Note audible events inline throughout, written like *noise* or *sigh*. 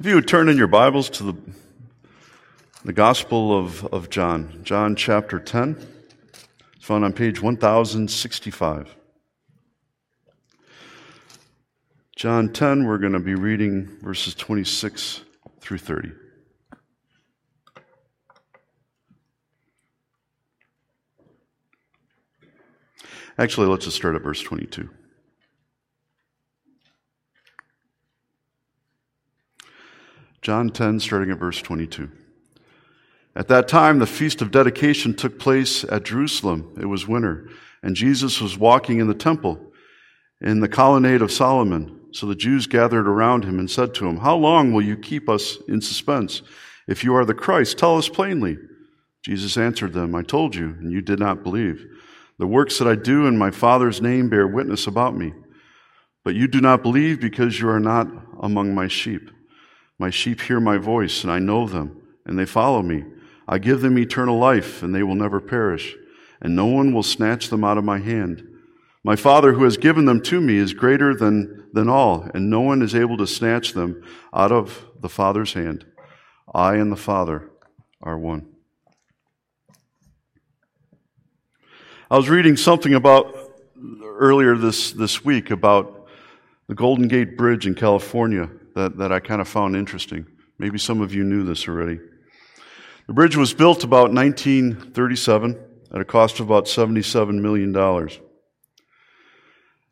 If you would turn in your Bibles to the, the Gospel of, of John, John chapter 10, it's found on page 1065. John 10, we're going to be reading verses 26 through 30. Actually, let's just start at verse 22. John 10, starting at verse 22. At that time, the feast of dedication took place at Jerusalem. It was winter, and Jesus was walking in the temple in the colonnade of Solomon. So the Jews gathered around him and said to him, How long will you keep us in suspense? If you are the Christ, tell us plainly. Jesus answered them, I told you, and you did not believe. The works that I do in my Father's name bear witness about me. But you do not believe because you are not among my sheep. My sheep hear my voice, and I know them, and they follow me. I give them eternal life, and they will never perish, and no one will snatch them out of my hand. My Father who has given them to me is greater than, than all, and no one is able to snatch them out of the Father's hand. I and the Father are one. I was reading something about earlier this, this week about the Golden Gate Bridge in California that, that I kind of found interesting. Maybe some of you knew this already. The bridge was built about 1937 at a cost of about $77 million.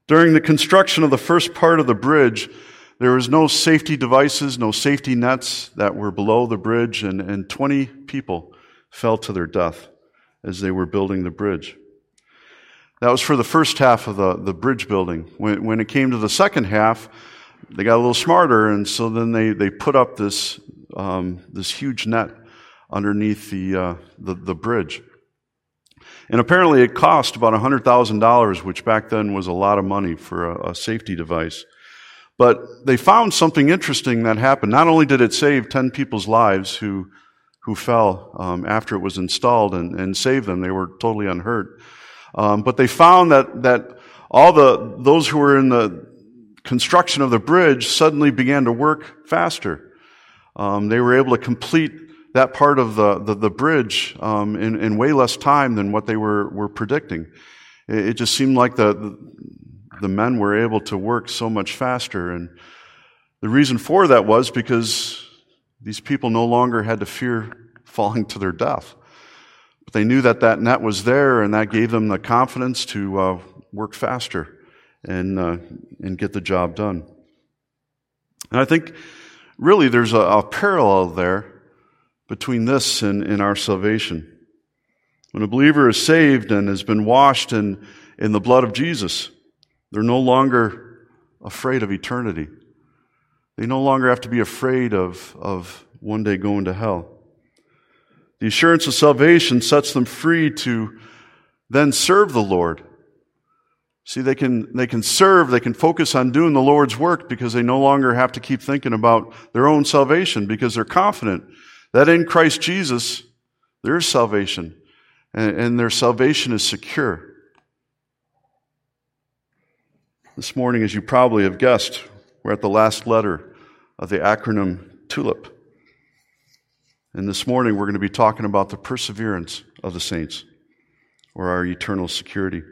During the construction of the first part of the bridge, there was no safety devices, no safety nets that were below the bridge, and, and 20 people fell to their death as they were building the bridge. That was for the first half of the, the bridge building. When, when it came to the second half, they got a little smarter, and so then they, they put up this, um, this huge net underneath the, uh, the, the bridge. And apparently it cost about $100,000, which back then was a lot of money for a, a, safety device. But they found something interesting that happened. Not only did it save 10 people's lives who, who fell um, after it was installed and, and save them, they were totally unhurt. Um, but they found that, that all the, those who were in the, construction of the bridge suddenly began to work faster. Um, they were able to complete that part of the, the, the bridge um, in, in, way less time than what they were, were predicting. It, it just seemed like the, the, men were able to work so much faster. And the reason for that was because these people no longer had to fear *laughs* falling to their death. But they knew that that net was there, and that gave them the confidence to uh, work faster and, uh, and get the job done. And I think really there's a, a parallel there between this and, and our salvation. When a believer is saved and has been washed in, in the blood of Jesus, they're no longer afraid of eternity. They no longer have to be afraid of, of one day going to hell. The assurance of salvation sets them free to then serve the Lord See, they can, they can serve, they can focus on doing the Lord's work because they no longer have to keep thinking about their own salvation because they're confident that in Christ Jesus, there is salvation and, and their salvation is secure. This morning, as you probably have guessed, we're at the last letter of the acronym TULIP. And this morning, we're going to be talking about the perseverance of the saints or our eternal security.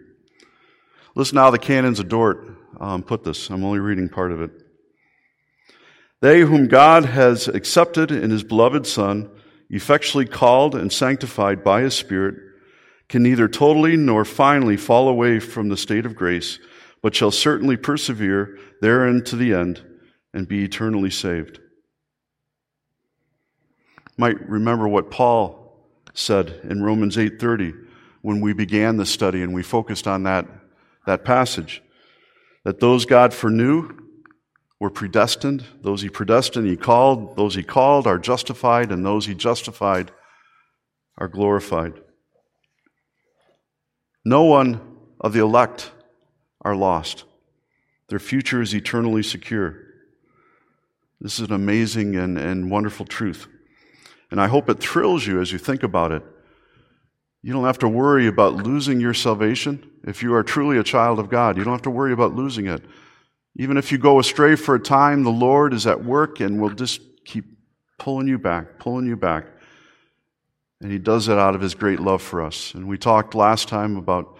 Listen how the canons of Dort um, put this. I'm only reading part of it. They whom God has accepted in his beloved Son, effectually called and sanctified by his Spirit, can neither totally nor finally fall away from the state of grace, but shall certainly persevere therein to the end and be eternally saved. Might remember what Paul said in Romans 8:30 when we began the study and we focused on that that passage. That those God foreknew were predestined. Those he predestined, he called. Those he called are justified, and those he justified are glorified. No one of the elect are lost. Their future is eternally secure. This is an amazing and, and wonderful truth. And I hope it thrills you as you think about it. You don't have to worry about losing your salvation. If you are truly a child of God, you don't have to worry about losing it. Even if you go astray for a time, the Lord is at work and will just keep pulling you back, pulling you back. And He does it out of His great love for us. And we talked last time about,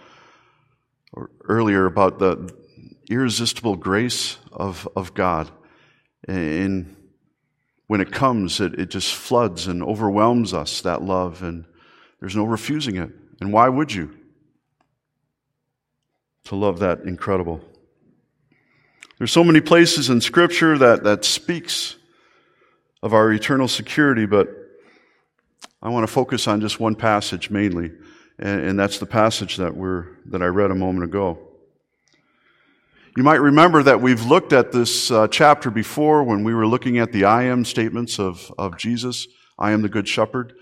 or earlier, about the irresistible grace of, of God. And when it comes, it, it just floods and overwhelms us, that love, and there's no refusing it. And why would you? To love that incredible. There's so many places in Scripture that, that speaks of our eternal security, but I want to focus on just one passage mainly, and, and that's the passage that we're that I read a moment ago. You might remember that we've looked at this uh, chapter before when we were looking at the I am statements of, of Jesus. I am the Good Shepherd.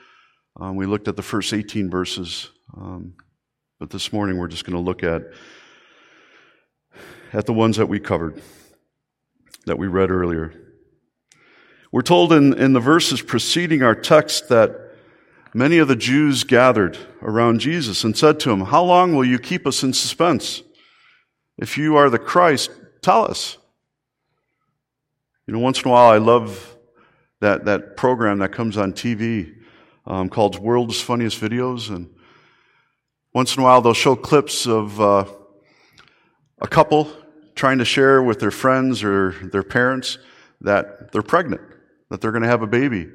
Um, we looked at the first 18 verses. Um, but this morning we're just going to look at, at the ones that we covered, that we read earlier. We're told in, in the verses preceding our text that many of the Jews gathered around Jesus and said to him, How long will you keep us in suspense? If you are the Christ, tell us. You know, once in a while, I love that, that program that comes on TV um, called World's Funniest Videos. And once in a while, they'll show clips of uh, a couple trying to share with their friends or their parents that they're pregnant, that they're going to have a baby.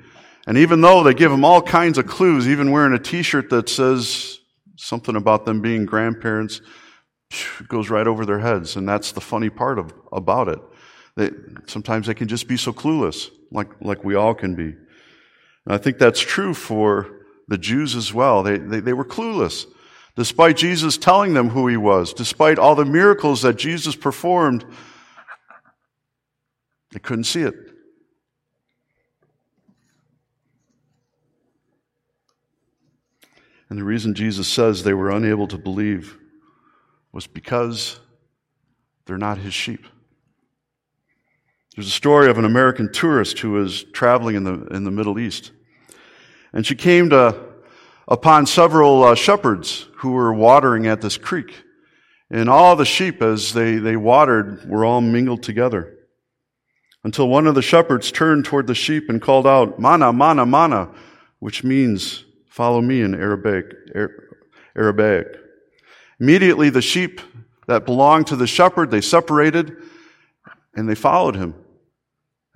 And even though they give them all kinds of clues, even wearing a t shirt that says something about them being grandparents, it goes right over their heads. And that's the funny part of, about it. They, sometimes they can just be so clueless, like, like we all can be. And I think that's true for the Jews as well. They, they, they were clueless. Despite Jesus telling them who he was, despite all the miracles that Jesus performed, they couldn't see it. And the reason Jesus says they were unable to believe was because they're not his sheep. There's a story of an American tourist who was traveling in the, in the Middle East. And she came to, upon several uh, shepherds who were watering at this creek. And all the sheep, as they, they watered, were all mingled together. Until one of the shepherds turned toward the sheep and called out, Mana, mana, mana, which means, follow me in Arabic. Arabic. Immediately, the sheep that belonged to the shepherd, they separated and they followed him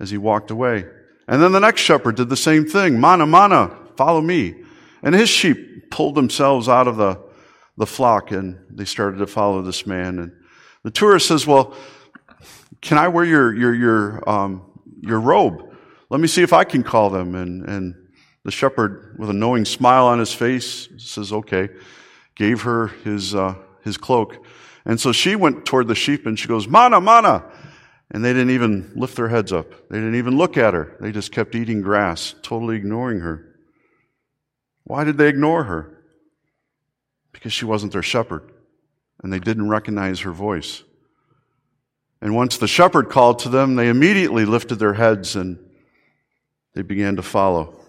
as he walked away. And then the next shepherd did the same thing. Mana, mana, follow me. And his sheep pulled themselves out of the, the flock and they started to follow this man. And the tourist says, well, can I wear your, your, your, um, your robe? Let me see if I can call them. And, and the shepherd, with a knowing smile on his face, says, okay gave her his, uh, his cloak. And so she went toward the sheep and she goes, Mana, mana. And they didn't even lift their heads up. They didn't even look at her. They just kept eating grass, totally ignoring her. Why did they ignore her? Because she wasn't their shepherd and they didn't recognize her voice. And once the shepherd called to them, they immediately lifted their heads and they began to follow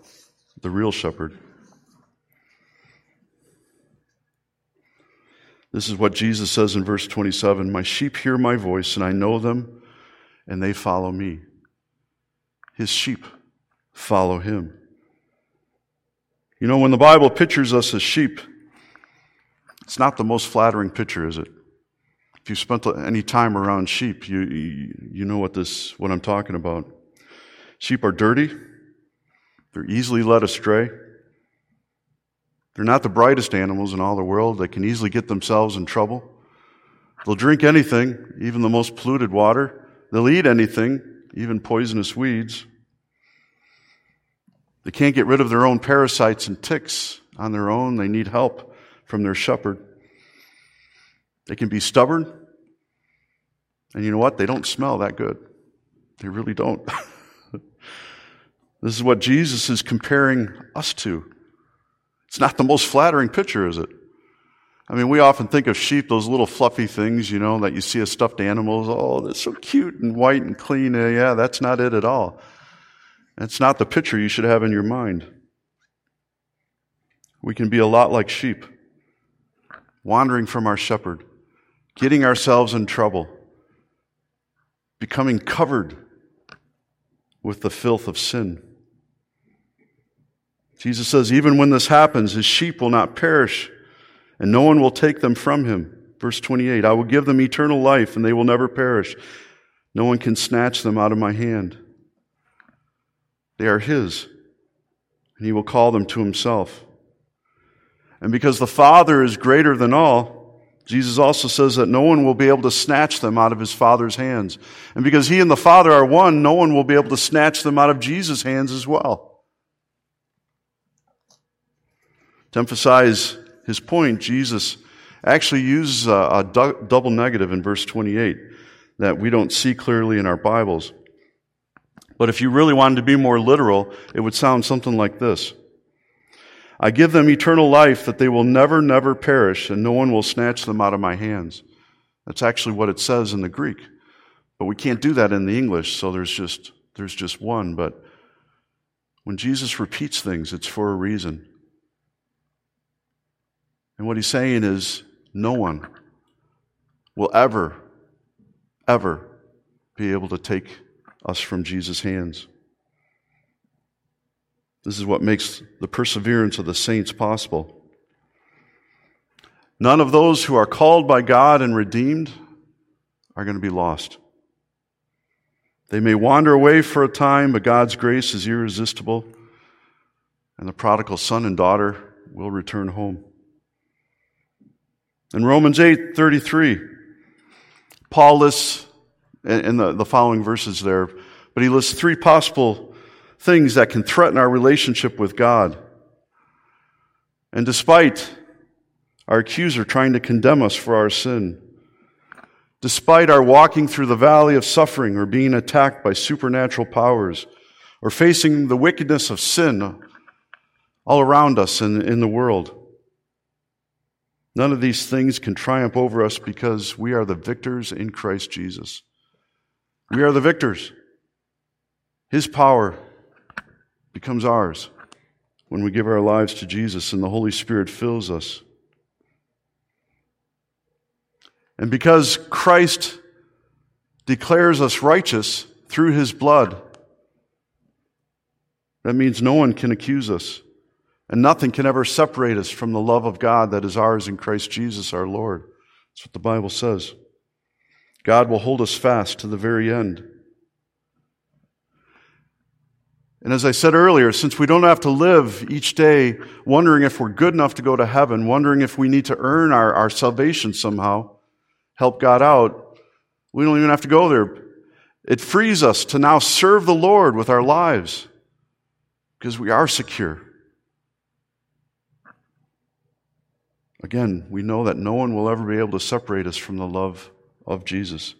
the real shepherd. This is what Jesus says in verse 27 My sheep hear my voice, and I know them, and they follow me. His sheep follow him. You know, when the Bible pictures us as sheep, it's not the most flattering picture, is it? If you spent any time around sheep, you, you, know what this, what I'm talking about. Sheep are dirty. They're easily led astray. They're not the brightest animals in all the world. They can easily get themselves in trouble. They'll drink anything, even the most polluted water. They'll eat anything, even poisonous weeds. They can't get rid of their own parasites and ticks on their own. They need help from their shepherd. They can be stubborn. And you know what? They don't smell that good. They really don't. *laughs* this is what Jesus is comparing us to. It's not the most flattering picture, is it? I mean, we often think of sheep, those little fluffy things, you know, that you see as stuffed animals. Oh, they're so cute and white and clean. Yeah, that's not it at all. That's not the picture you should have in your mind. We can be a lot like sheep, wandering from our shepherd, getting ourselves in trouble, becoming covered with the filth of sin. Jesus says, even when this happens, his sheep will not perish, and no one will take them from him. Verse 28 I will give them eternal life, and they will never perish. No one can snatch them out of my hand. They are his, and he will call them to himself. And because the Father is greater than all, Jesus also says that no one will be able to snatch them out of his Father's hands. And because he and the Father are one, no one will be able to snatch them out of Jesus' hands as well. To emphasize his point, Jesus actually uses a, a du- double negative in verse 28 that we don't see clearly in our Bibles. But if you really wanted to be more literal, it would sound something like this. I give them eternal life that they will never, never perish, and no one will snatch them out of my hands. That's actually what it says in the Greek. But we can't do that in the English, so there's just, there's just one. But when Jesus repeats things, it's for a reason. And what he's saying is, no one will ever, ever be able to take us from Jesus' hands. This is what makes the perseverance of the saints possible. None of those who are called by God and redeemed are going to be lost. They may wander away for a time, but God's grace is irresistible, and the prodigal son and daughter will return home. In Romans 8 33, Paul lists, in the, the following verses there, but he lists three possible things that can threaten our relationship with God. And despite our accuser trying to condemn us for our sin, despite our walking through the valley of suffering or being attacked by supernatural powers or facing the wickedness of sin all around us and in the world, None of these things can triumph over us because we are the victors in Christ Jesus. We are the victors. His power becomes ours when we give our lives to Jesus and the Holy Spirit fills us. And because Christ declares us righteous through his blood, that means no one can accuse us. And nothing can ever separate us from the love of God that is ours in Christ Jesus our Lord. That's what the Bible says. God will hold us fast to the very end. And as I said earlier, since we don't have to live each day wondering if we're good enough to go to heaven, wondering if we need to earn our, our salvation somehow, help God out, we don't even have to go there. It frees us to now serve the Lord with our lives because we are secure. Again, we know that no one will ever be able to separate us from the love of Jesus.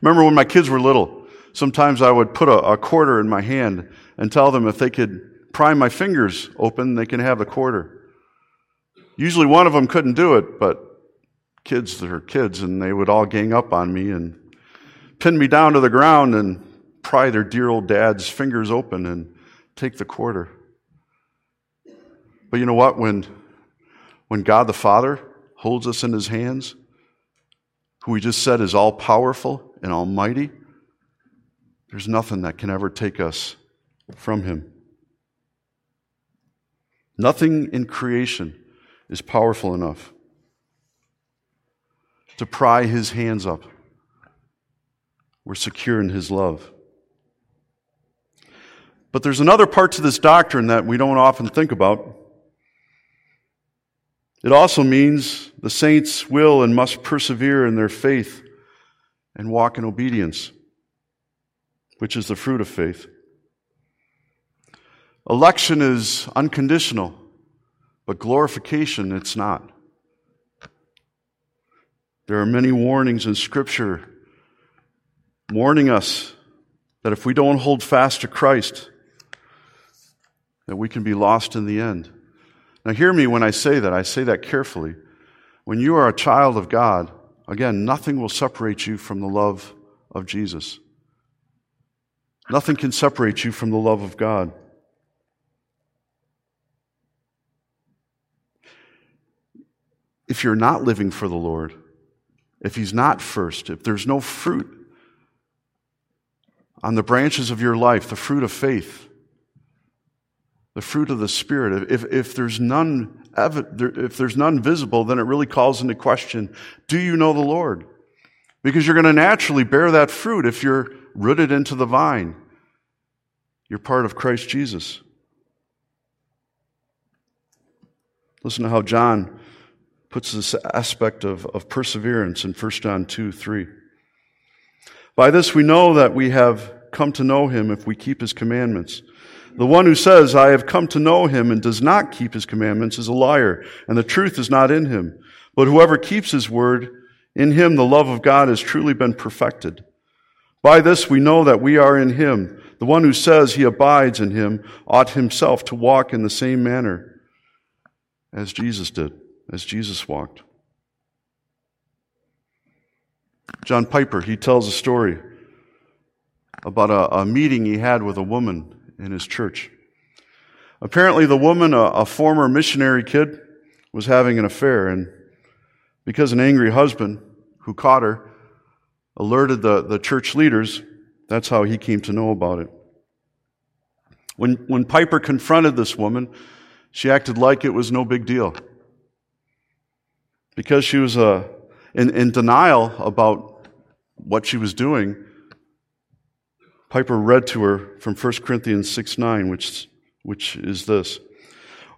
Remember when my kids were little, sometimes I would put a, a, quarter in my hand and tell them if they could pry my fingers open, they can have the quarter. Usually one of them couldn't do it, but kids are kids, and they would all gang up on me and pin me down to the ground and pry their dear old dad's fingers open and take the quarter. But you know what? When when God the Father holds us in his hands, who we just said is all powerful and almighty, there's nothing that can ever take us from him. Nothing in creation is powerful enough to pry his hands up. We're secure in his love. But there's another part to this doctrine that we don't often think about. It also means the saints will and must persevere in their faith and walk in obedience, which is the fruit of faith. Election is unconditional, but glorification, it's not. There are many warnings in Scripture warning us that if we don't hold fast to Christ, that we can be lost in the end. Now, hear me when I say that. I say that carefully. When you are a child of God, again, nothing will separate you from the love of Jesus. Nothing can separate you from the love of God. If you're not living for the Lord, if He's not first, if there's no fruit on the branches of your life, the fruit of faith, the fruit of the Spirit. If, if there's none, if there's none visible, then it really calls into question, do you know the Lord? Because you're going to naturally bear that fruit if you're rooted into the vine. You're part of Christ Jesus. Listen to how John puts this aspect of, of perseverance in 1 John 2 3. By this we know that we have come to know him if we keep his commandments. The one who says, I have come to know him and does not keep his commandments is a liar, and the truth is not in him. But whoever keeps his word, in him the love of God has truly been perfected. By this we know that we are in him. The one who says he abides in him ought himself to walk in the same manner as Jesus did, as Jesus walked. John Piper, he tells a story about a, a meeting he had with a woman in his church. Apparently, the woman, a, a former missionary kid, was having an affair, and because an angry husband who caught her alerted the, the church leaders, that's how he came to know about it. When, when Piper confronted this woman, she acted like it was no big deal. Because she was uh, in, in denial about what she was doing, Piper read to her from 1 Corinthians 6 9, which, which is this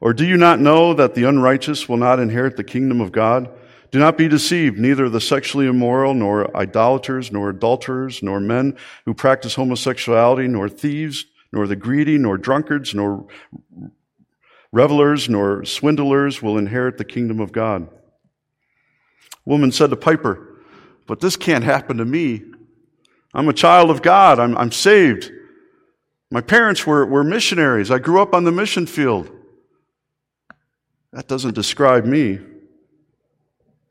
Or do you not know that the unrighteous will not inherit the kingdom of God? Do not be deceived, neither the sexually immoral, nor idolaters, nor adulterers, nor men who practice homosexuality, nor thieves, nor the greedy, nor drunkards, nor revelers, nor swindlers will inherit the kingdom of God. woman said to Piper, But this can't happen to me. I'm a child of God. I'm, I'm saved. My parents were, were missionaries. I grew up on the mission field. That doesn't describe me.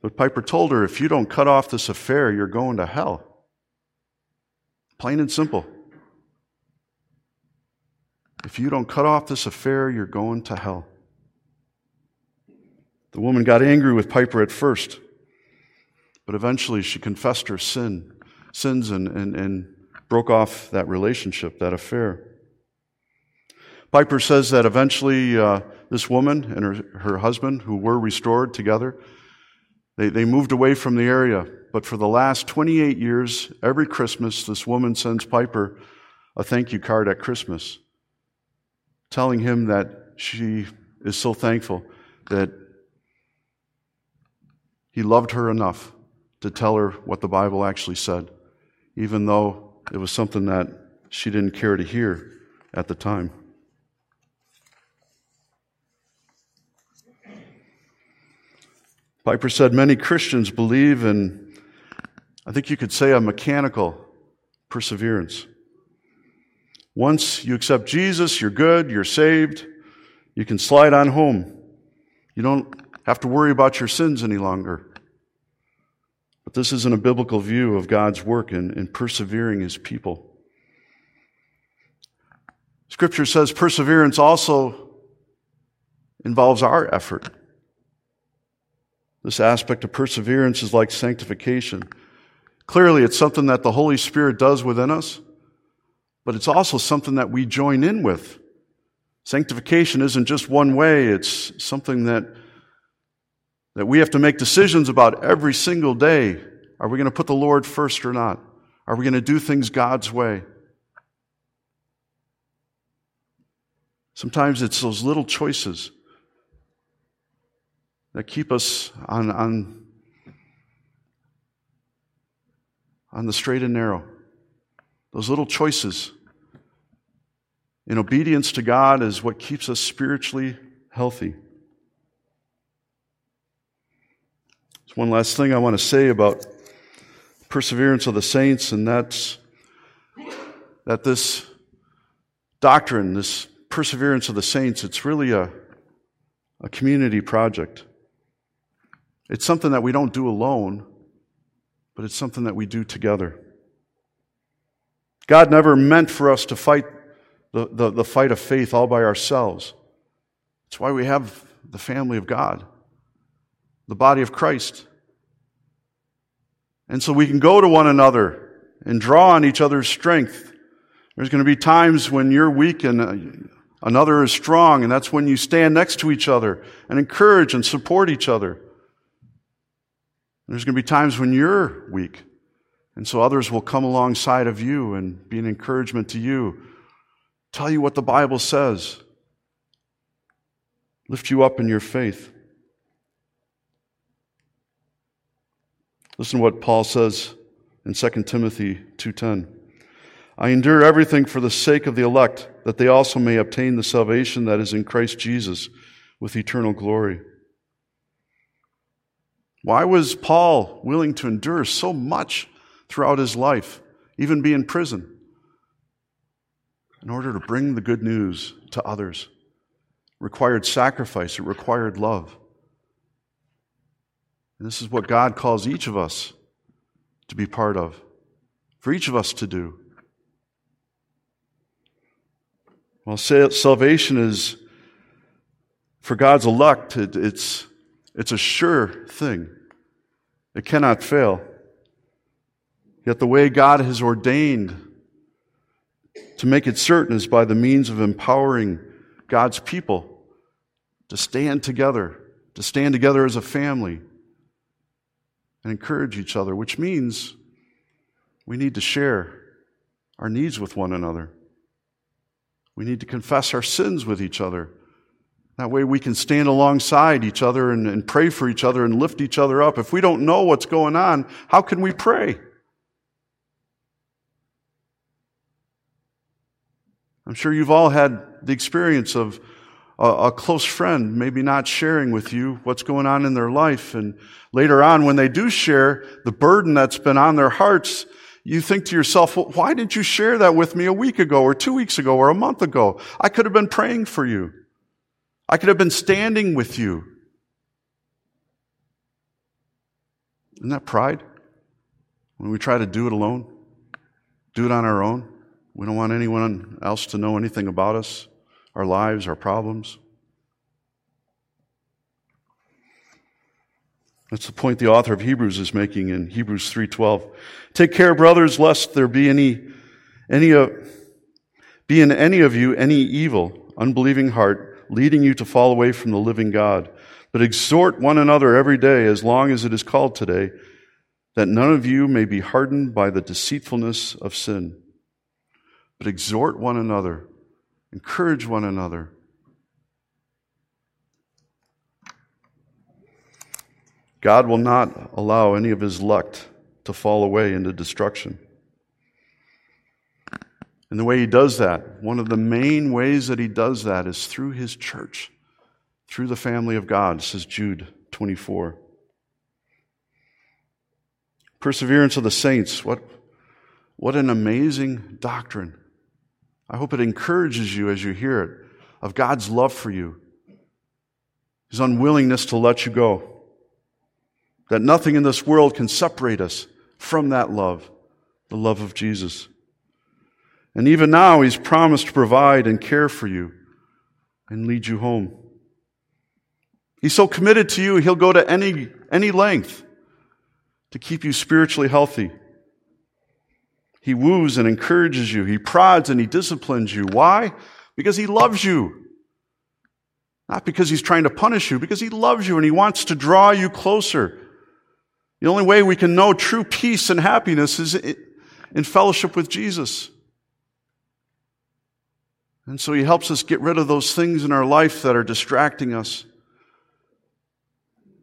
But Piper told her, if you don't cut off this affair, you're going to hell. Plain and simple. If you don't cut off this affair, you're going to hell. The woman got angry with Piper at first, but eventually she confessed her sin sins and, and, and broke off that relationship, that affair. Piper says that eventually uh, this woman and her, her husband, who were restored together, they, they moved away from the area. But for the last 28 years, every Christmas, this woman sends Piper a thank you card at Christmas, telling him that she is so thankful that he loved her enough to tell her what the Bible actually said even though it was something that she didn't care to hear at the time. Piper said many Christians believe in, I think you could say, a mechanical perseverance. Once you accept Jesus, you're good, you're saved, you can slide on home. You don't have to worry about your sins any longer. But this isn't a biblical view of God's work in, in persevering his people. Scripture says perseverance also involves our effort. This aspect of perseverance is like sanctification. Clearly, it's something that the Holy Spirit does within us, but it's also something that we join in with. Sanctification isn't just one way, it's something that that we have to make decisions about every single day. Are we going to put the Lord first or not? Are we going to do things God's way? Sometimes it's those little choices that keep us on, on, on the straight and narrow. Those little choices in obedience to God is what keeps us spiritually healthy. One last thing I want to say about perseverance of the saints, and that's that this doctrine, this perseverance of the saints, it's really a, a community project. It's something that we don't do alone, but it's something that we do together. God never meant for us to fight the, the, the fight of faith all by ourselves. That's why we have the family of God the body of Christ. And so we can go to one another and draw on each other's strength There's going to be times when you're weak and uh, another is strong, and that's when you stand next to each other and encourage and support each other. There's going to be times when you're weak, and so others will come alongside of you and be an encouragement to you, tell you what the Bible says, lift you up in your faith. Listen to what Paul says in 2 Timothy 2:10. I endure everything for the sake of the elect, that they also may obtain the salvation that is in Christ Jesus with eternal glory. Why was Paul willing to endure so much throughout his life, even be in prison? In order to bring the good news to others. It required sacrifice, it required love. And this is what God calls each of us to be part of, for each of us to do. Well, salvation is for God's elect, it's, it's a sure thing. It cannot fail. Yet the way God has ordained to make it certain is by the means of empowering God's people to stand together, to stand together as a family and encourage each other, which means we need to share our needs with one another. We need to confess our sins with each other. That way we can stand alongside each other and, and, pray for each other and lift each other up. If we don't know what's going on, how can we pray? I'm sure you've all had the experience of a, a close friend maybe not sharing with you what's going on in their life. And later on, when they do share the burden that's been on their hearts, you think to yourself, well, why didn't you share that with me a week ago or two weeks ago or a month ago? I could have been praying for you. I could have been standing with you. Isn't that pride? When we try to do it alone, do it on our own. We don't want anyone else to know anything about us, our lives, our problems. That's the point the author of Hebrews is making in Hebrews 3:12. Take care, brothers, lest there be any any uh, be in any of you any evil, unbelieving heart, leading you to fall away from the living God. But exhort one another every day, as long as it is called today, that none of you may be hardened by the deceitfulness of sin. But exhort one another, encourage one another God will not allow any of his elect to fall away into destruction. And the way he does that, one of the main ways that he does that is through his church, through the family of God, says Jude 24. Perseverance of the saints, what, what an amazing doctrine. I hope it encourages you as you hear it of God's love for you, his unwillingness to let you go that nothing in this world can separate us from that love, the love of Jesus. And even now, He's promised to provide and care for you and lead you home. He's so committed to you, He'll go to any, any length to keep you spiritually healthy. He woos and encourages you. He prods and He disciplines you. Why? Because He loves you. Not because He's trying to punish you, because He loves you and He wants to draw you closer the only way we can know true peace and happiness is in fellowship with Jesus. And so he helps us get rid of those things in our life that are distracting us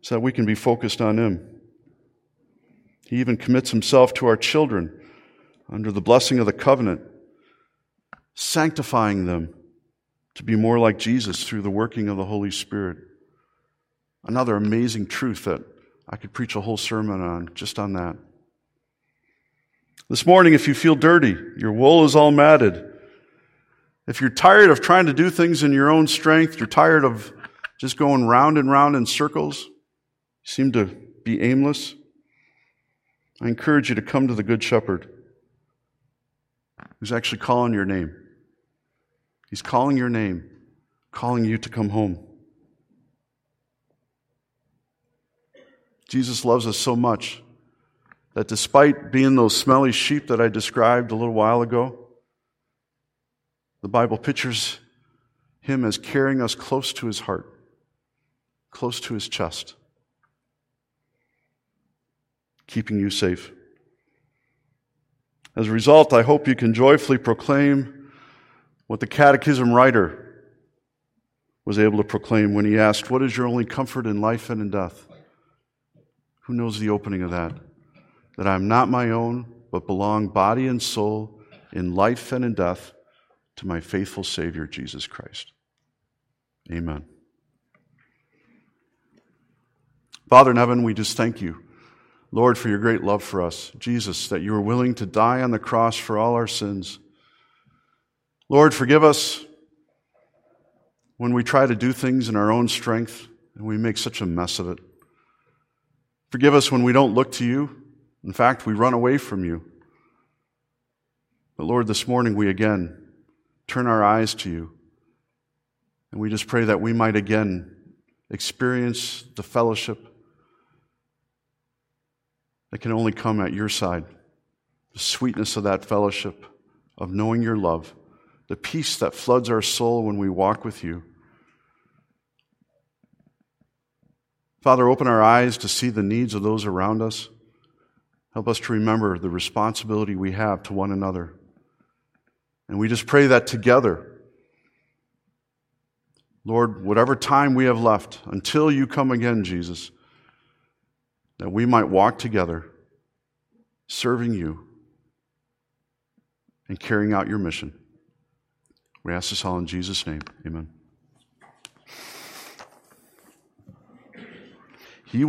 so that we can be focused on him. He even commits himself to our children under the blessing of the covenant, sanctifying them to be more like Jesus through the working of the Holy Spirit. Another amazing truth that I could preach a whole sermon on just on that. This morning, if you feel dirty, your wool is all matted. If you're tired of trying to do things in your own strength, you're tired of just going round and round in circles, you seem to be aimless, I encourage you to come to the Good Shepherd who's actually calling your name. He's calling your name, calling you to come home. Jesus loves us so much that despite being those smelly sheep that I described a little while ago, The Bible pictures him as carrying us close to his heart, close to his chest, keeping you safe. As a result, I hope you can joyfully proclaim what the Catechism writer was able to proclaim when he asked, What is your only comfort in life and in death? Who knows the opening of that? That I am not my own, but belong body and soul in life and in death to my faithful Savior, Jesus Christ. Amen. Father in heaven, we just thank you, Lord, for your great love for us. Jesus, that you were willing to die on the cross for all our sins. Lord, forgive us when we try to do things in our own strength and we make such a mess of it. Forgive us when we don't look to you. In fact, we run away from you. But Lord, this morning we again turn our eyes to you. And we just pray that we might again experience the fellowship that can only come at your side. The sweetness of that fellowship, of knowing your love, the peace that floods our soul when we walk with you. Father, open our eyes to see the needs of those around us. Help us to remember the responsibility we have to one another. And we just pray that together, Lord, whatever time we have left until you come again, Jesus, that we might walk together, serving you and carrying out your mission. We ask this all in Jesus' name. Amen. He will